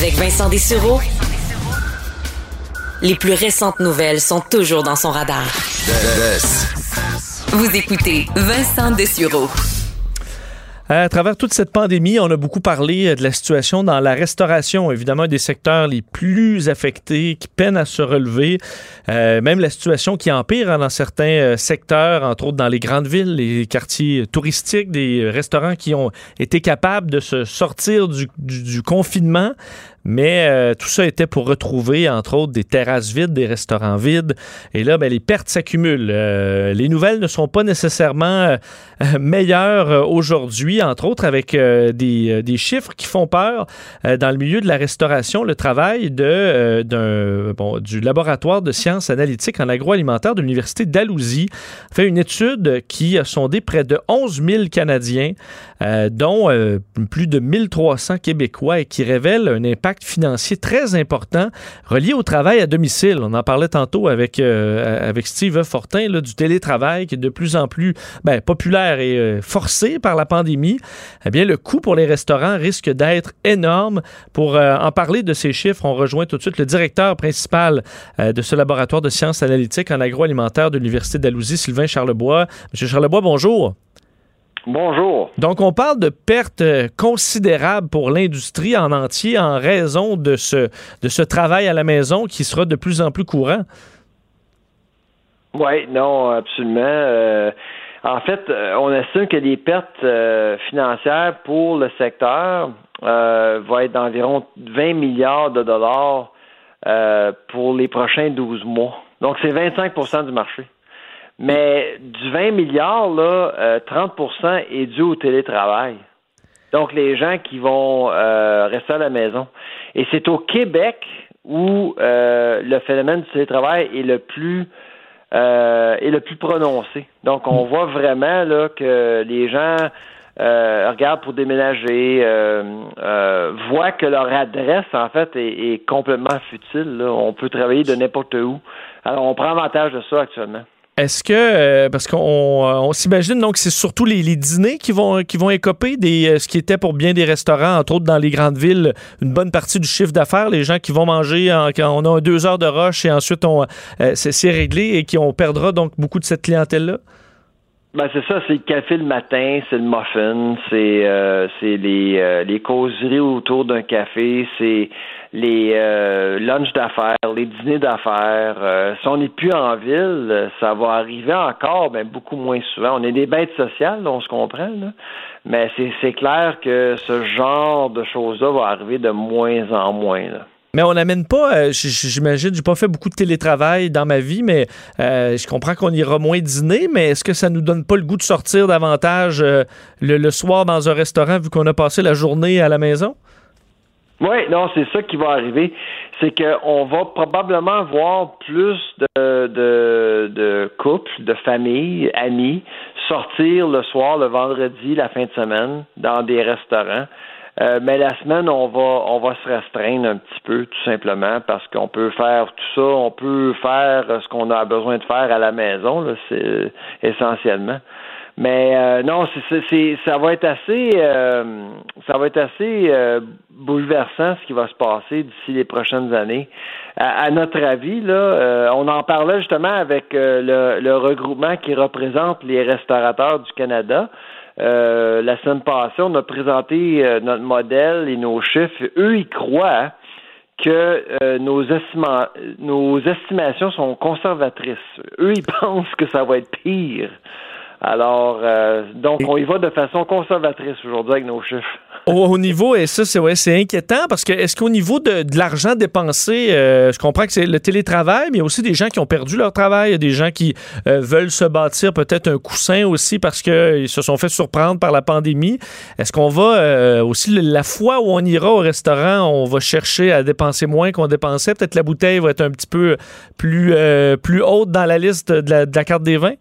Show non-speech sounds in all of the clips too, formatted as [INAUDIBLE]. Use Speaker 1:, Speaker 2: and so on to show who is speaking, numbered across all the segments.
Speaker 1: Avec Vincent Dessureau, les plus récentes nouvelles sont toujours dans son radar. Vous écoutez Vincent Dessureau.
Speaker 2: À travers toute cette pandémie, on a beaucoup parlé de la situation dans la restauration, évidemment un des secteurs les plus affectés, qui peinent à se relever. Euh, même la situation qui empire hein, dans certains euh, secteurs, entre autres dans les grandes villes, les quartiers touristiques, des restaurants qui ont été capables de se sortir du confinement, mais euh, tout ça était pour retrouver, entre autres, des terrasses vides, des restaurants vides. Et là, ben, les pertes s'accumulent. Euh, les nouvelles ne sont pas nécessairement euh, [LAUGHS] meilleures aujourd'hui, entre autres avec des, chiffres qui font peur. dans le milieu de la restauration, le travail de, du laboratoire de sciences analytiques en agroalimentaire de l'Université d'Alousie fait une étude qui a sondé près de 11 000 Canadiens, dont plus de 1300 Québécois, et qui révèle un impact financier très important relié au travail à domicile. On en parlait tantôt avec, euh, avec Steve Fortin du télétravail qui est de plus en plus ben, populaire et euh, forcé par la pandémie. Eh bien, le coût pour les restaurants risque d'être énorme. Pour euh, en parler de ces chiffres, on rejoint tout de suite le directeur principal de ce laboratoire de sciences analytiques en agroalimentaire de l'Université d'Alousie, Sylvain Charlebois. Monsieur Charlebois, bonjour.
Speaker 3: Bonjour.
Speaker 2: Donc, on parle de pertes considérables pour l'industrie en entier en raison de ce, de ce travail à la maison qui sera de plus en plus courant.
Speaker 3: Oui, non, absolument. Euh, en fait, on estime que les pertes euh, financières pour le secteur euh, vont être d'environ 20 milliards de dollars euh, pour les prochains 12 mois. Donc, c'est 25% du marché. Mais du 20 milliards, là, euh, 30% est dû au télétravail. Donc, les gens qui vont euh, rester à la maison. Et c'est au Québec où euh, le phénomène du télétravail est le plus euh, est le plus prononcé. Donc, on voit vraiment là que les gens euh, regardent pour déménager, euh, voient que leur adresse, en fait, est, est complètement futile. Là. On peut travailler de n'importe où. Alors, on prend avantage de ça actuellement.
Speaker 2: Est-ce que, euh, parce qu'on on, s'imagine donc c'est surtout les, les, dîners qui vont, qui vont écoper des, euh, ce qui était pour bien des restaurants, entre autres dans les grandes villes, une bonne partie du chiffre d'affaires, les gens qui vont manger en, quand on a deux heures de rush et ensuite on, euh, c'est réglé et qui on perdra donc beaucoup de cette clientèle-là?
Speaker 3: Ben c'est ça, c'est le café le matin, c'est le muffin, c'est euh, c'est les euh, les causeries autour d'un café, c'est les euh, d'affaires, les dîners d'affaires. Euh, si on n'est plus en ville, ça va arriver encore, mais beaucoup moins souvent. On est des bêtes sociales, on se comprend, mais c'est c'est clair que ce genre de choses-là va arriver de moins en moins.
Speaker 2: Mais on n'amène pas, euh, j'imagine, j'ai pas fait beaucoup de télétravail dans ma vie, mais euh, je comprends qu'on ira moins dîner, mais est-ce que ça nous donne pas le goût de sortir davantage euh, le, soir dans un restaurant vu qu'on a passé la journée à la maison?
Speaker 3: Oui, non, c'est ça qui va arriver. C'est qu'on va probablement voir plus de, de, couples, de familles, amis sortir le soir, le vendredi, la fin de semaine, dans des restaurants. Euh, mais la semaine, on va on va se restreindre un petit peu, tout simplement, parce qu'on peut faire tout ça, on peut faire ce qu'on a besoin de faire à la maison, là, c'est essentiellement. Mais euh, non, c'est, c'est, ça va être assez, euh, ça va être assez euh, bouleversant ce qui va se passer d'ici les prochaines années. À, notre avis, là, euh, on en parlait justement avec le, le regroupement qui représente les restaurateurs du Canada. Euh, la semaine passée, on a présenté euh, notre modèle et nos chiffres. Eux, ils croient que euh, nos estimations sont conservatrices. Eux, ils [LAUGHS] pensent que ça va être pire. Alors, euh, donc, on y va de façon conservatrice aujourd'hui avec nos chiffres.
Speaker 2: au, niveau, et ça, c'est ouais, c'est inquiétant parce que est-ce qu'au niveau de, de l'argent dépensé, euh, je comprends que c'est le télétravail, mais il y a aussi des gens qui ont perdu leur travail, il y a des gens qui euh, veulent se bâtir peut-être un coussin aussi parce qu'ils se sont fait surprendre par la pandémie. Est-ce qu'on va euh, aussi, la fois où on ira au restaurant, on va chercher à dépenser moins qu'on dépensait? Peut-être la bouteille va être un petit peu plus, plus haute dans la liste de la, de la carte des vins?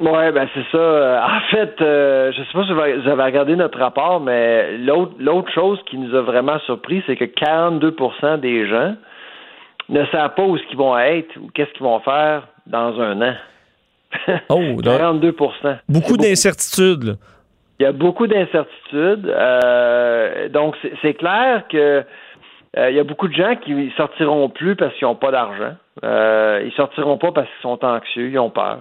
Speaker 3: Oui, ben c'est ça. Euh, en fait, euh, je sais pas si vous avez regardé notre rapport, mais l'autre chose qui nous a vraiment surpris, c'est que 42% des gens ne savent pas où ce qu'ils vont être ou qu'est-ce qu'ils vont faire dans un an.
Speaker 2: Oh, [LAUGHS]
Speaker 3: 42
Speaker 2: Beaucoup d'incertitudes.
Speaker 3: Il y a beaucoup d'incertitudes. Euh, donc, c'est clair que il y a beaucoup de gens qui sortiront plus parce qu'ils n'ont pas d'argent. Euh, ils sortiront pas parce qu'ils sont anxieux, ils ont peur.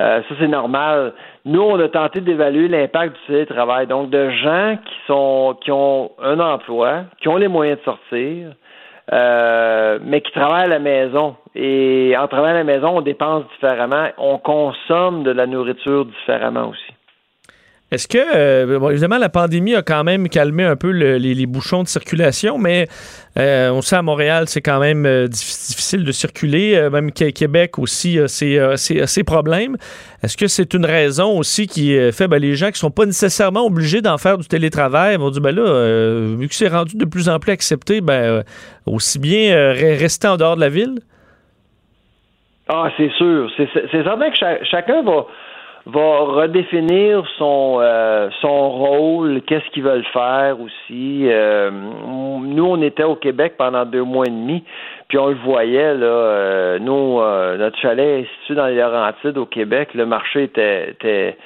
Speaker 3: Euh, ça, c'est normal. Nous, on a tenté d'évaluer l'impact du télétravail. Donc, de gens qui sont qui ont un emploi, qui ont les moyens de sortir, euh, mais qui travaillent à la maison. Et en travaillant à la maison, on dépense différemment. On consomme de la nourriture différemment aussi.
Speaker 2: Est-ce que, euh, évidemment, la pandémie a quand même calmé un peu les, bouchons de circulation, mais euh, on sait à Montréal, c'est quand même euh, difficile de circuler. même Québec aussi a ses, problèmes. Est-ce que c'est une raison aussi qui fait ben, les gens qui sont pas nécessairement obligés d'en faire du télétravail vont dire ben là, vu que c'est rendu de plus en plus accepté, ben aussi bien rester en dehors de la ville?
Speaker 3: Ah, c'est sûr. C'est certain que chacun va va redéfinir son euh, son rôle, qu'est-ce qu'ils veulent faire aussi. Euh, nous, on était au Québec pendant deux mois et demi, puis on le voyait là. Euh, nous, notre chalet est situé dans les Laurentides au Québec. Le marché était, était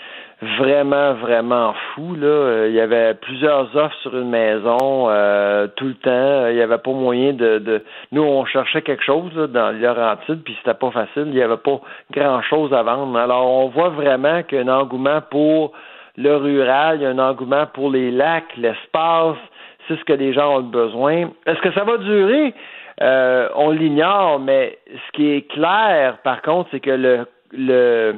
Speaker 3: vraiment, vraiment fou. Là. Euh, il y avait plusieurs offres sur une maison euh, tout le temps. Il n'y avait pas moyen de, de, Nous, on cherchait quelque chose là, dans Laurentides, puis c'était pas facile. Il n'y avait pas grand-chose à vendre. Alors, on voit vraiment qu'il y a un engouement pour le rural, il y a un engouement pour les lacs, l'espace. C'est ce que les gens ont besoin. Est-ce que ça va durer? Euh, on l'ignore, mais ce qui est clair, par contre, c'est que le, le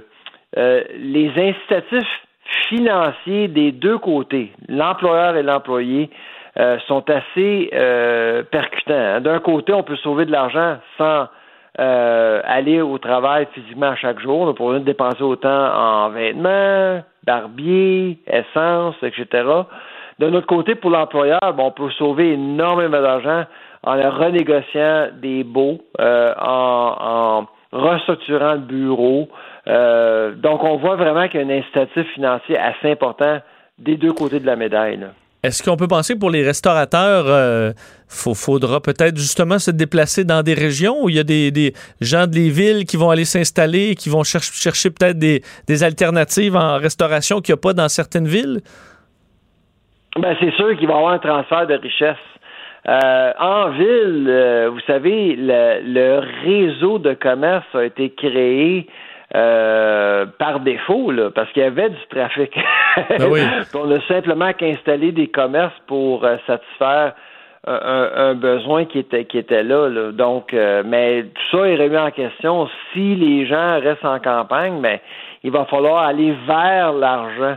Speaker 3: euh, les incitatifs financiers des deux côtés, l'employeur et l'employé, euh, sont assez euh, percutants. Hein. D'un côté, on peut sauver de l'argent sans aller au travail physiquement chaque jour. On pourrait dépenser autant en vêtements, barbier, essence, etc. D'un autre côté, pour l'employeur, on peut sauver énormément d'argent en renégociant des baux, en, en restructurant le bureau, euh, donc, on voit vraiment qu'il y a un incitatif financier assez important des deux côtés de la médaille.
Speaker 2: Est-ce qu'on peut penser que pour les restaurateurs, il euh, faudra peut-être justement se déplacer dans des régions où il y a des, gens des villes qui vont aller s'installer et qui vont chercher peut-être des, alternatives en restauration qu'il n'y a pas dans certaines villes?
Speaker 3: Ben, c'est sûr qu'il va y avoir un transfert de richesse. Euh, en ville, vous savez, le, le, réseau de commerce a été créé euh, par défaut, là, parce qu'il y avait du trafic.
Speaker 2: Ben [LAUGHS]
Speaker 3: on a simplement qu'installer des commerces pour euh, satisfaire un, besoin qui était qui était là. Donc, euh, mais tout ça est remis en question. Si les gens restent en campagne, mais ben, il va falloir aller vers l'argent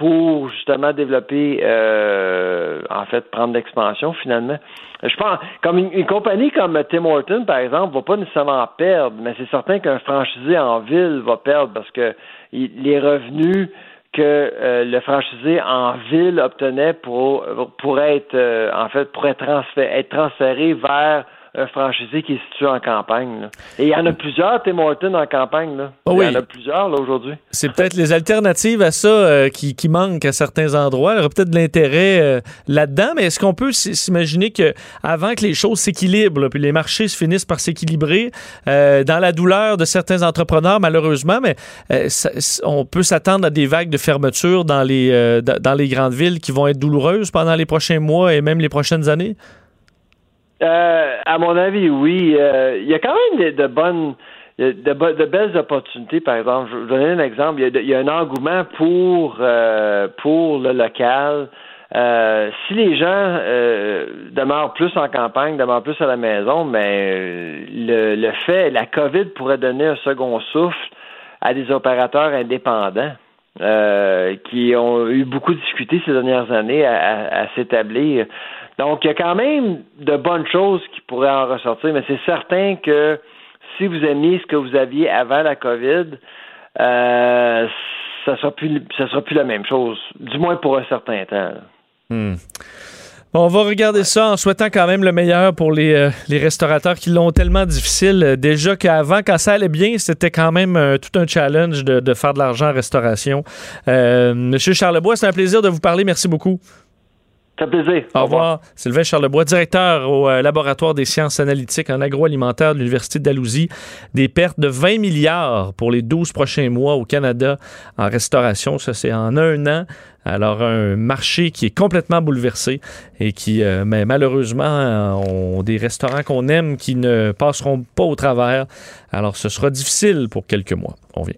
Speaker 3: pour justement développer, euh, en fait, prendre l'expansion finalement. Je pense, comme une, compagnie comme Tim Horton, par exemple, va pas nécessairement perdre, mais c'est certain qu'un franchisé en ville va perdre parce que les revenus que euh, le franchisé en ville obtenait pour, pour être, euh, en fait, pour être, transféré, être transféré vers un franchisé qui est situé en campagne. Et il y en a plusieurs, Tim Hortons, en campagne. Là.
Speaker 2: Ah
Speaker 3: il y en a plusieurs là, aujourd'hui.
Speaker 2: C'est peut-être les alternatives à ça euh, qui, qui, manquent à certains endroits. Il y aurait peut-être de l'intérêt euh, là-dedans, mais est-ce qu'on peut s'imaginer que avant que les choses s'équilibrent, puis les marchés se finissent par s'équilibrer, euh, dans la douleur de certains entrepreneurs, malheureusement, mais on peut s'attendre à des vagues de fermeture dans les, dans les grandes villes qui vont être douloureuses pendant les prochains mois et même les prochaines années?
Speaker 3: Euh, à mon avis, oui. Euh, il y a quand même de, bonnes, de, belles opportunités. Par exemple, je vais vous donner un exemple. Il y a, un engouement pour euh, pour le local. si les gens demeurent plus en campagne, demeurent plus à la maison, mais le, le fait, la COVID pourrait donner un second souffle à des opérateurs indépendants. euh, qui ont eu beaucoup discuté ces dernières années à, s'établir. Donc, il y a quand même de bonnes choses qui pourraient en ressortir, mais c'est certain que si vous aimiez ce que vous aviez avant la COVID, euh, ça sera plus ça sera plus la même chose, du moins pour un certain temps.
Speaker 2: Hmm. on va regarder ça en souhaitant quand même le meilleur pour les, euh, les restaurateurs qui l'ont tellement difficile. Déjà qu'avant, quand ça allait bien, c'était quand même euh, tout un challenge de, de, faire de l'argent en restauration. Monsieur Charlebois, c'est un plaisir de vous parler. Merci beaucoup.
Speaker 3: Ça plaisir.
Speaker 2: Au, revoir. Sylvain Charlebois, directeur au laboratoire des sciences analytiques en agroalimentaire de l'Université d'Alousie. Des pertes de 20 milliards pour les 12 prochains mois au Canada en restauration. Ça, c'est en un an. Alors, un marché qui est complètement bouleversé et qui, euh, mais malheureusement, ont des restaurants qu'on aime qui ne passeront pas au travers. Alors, ce sera difficile pour quelques mois. On vient.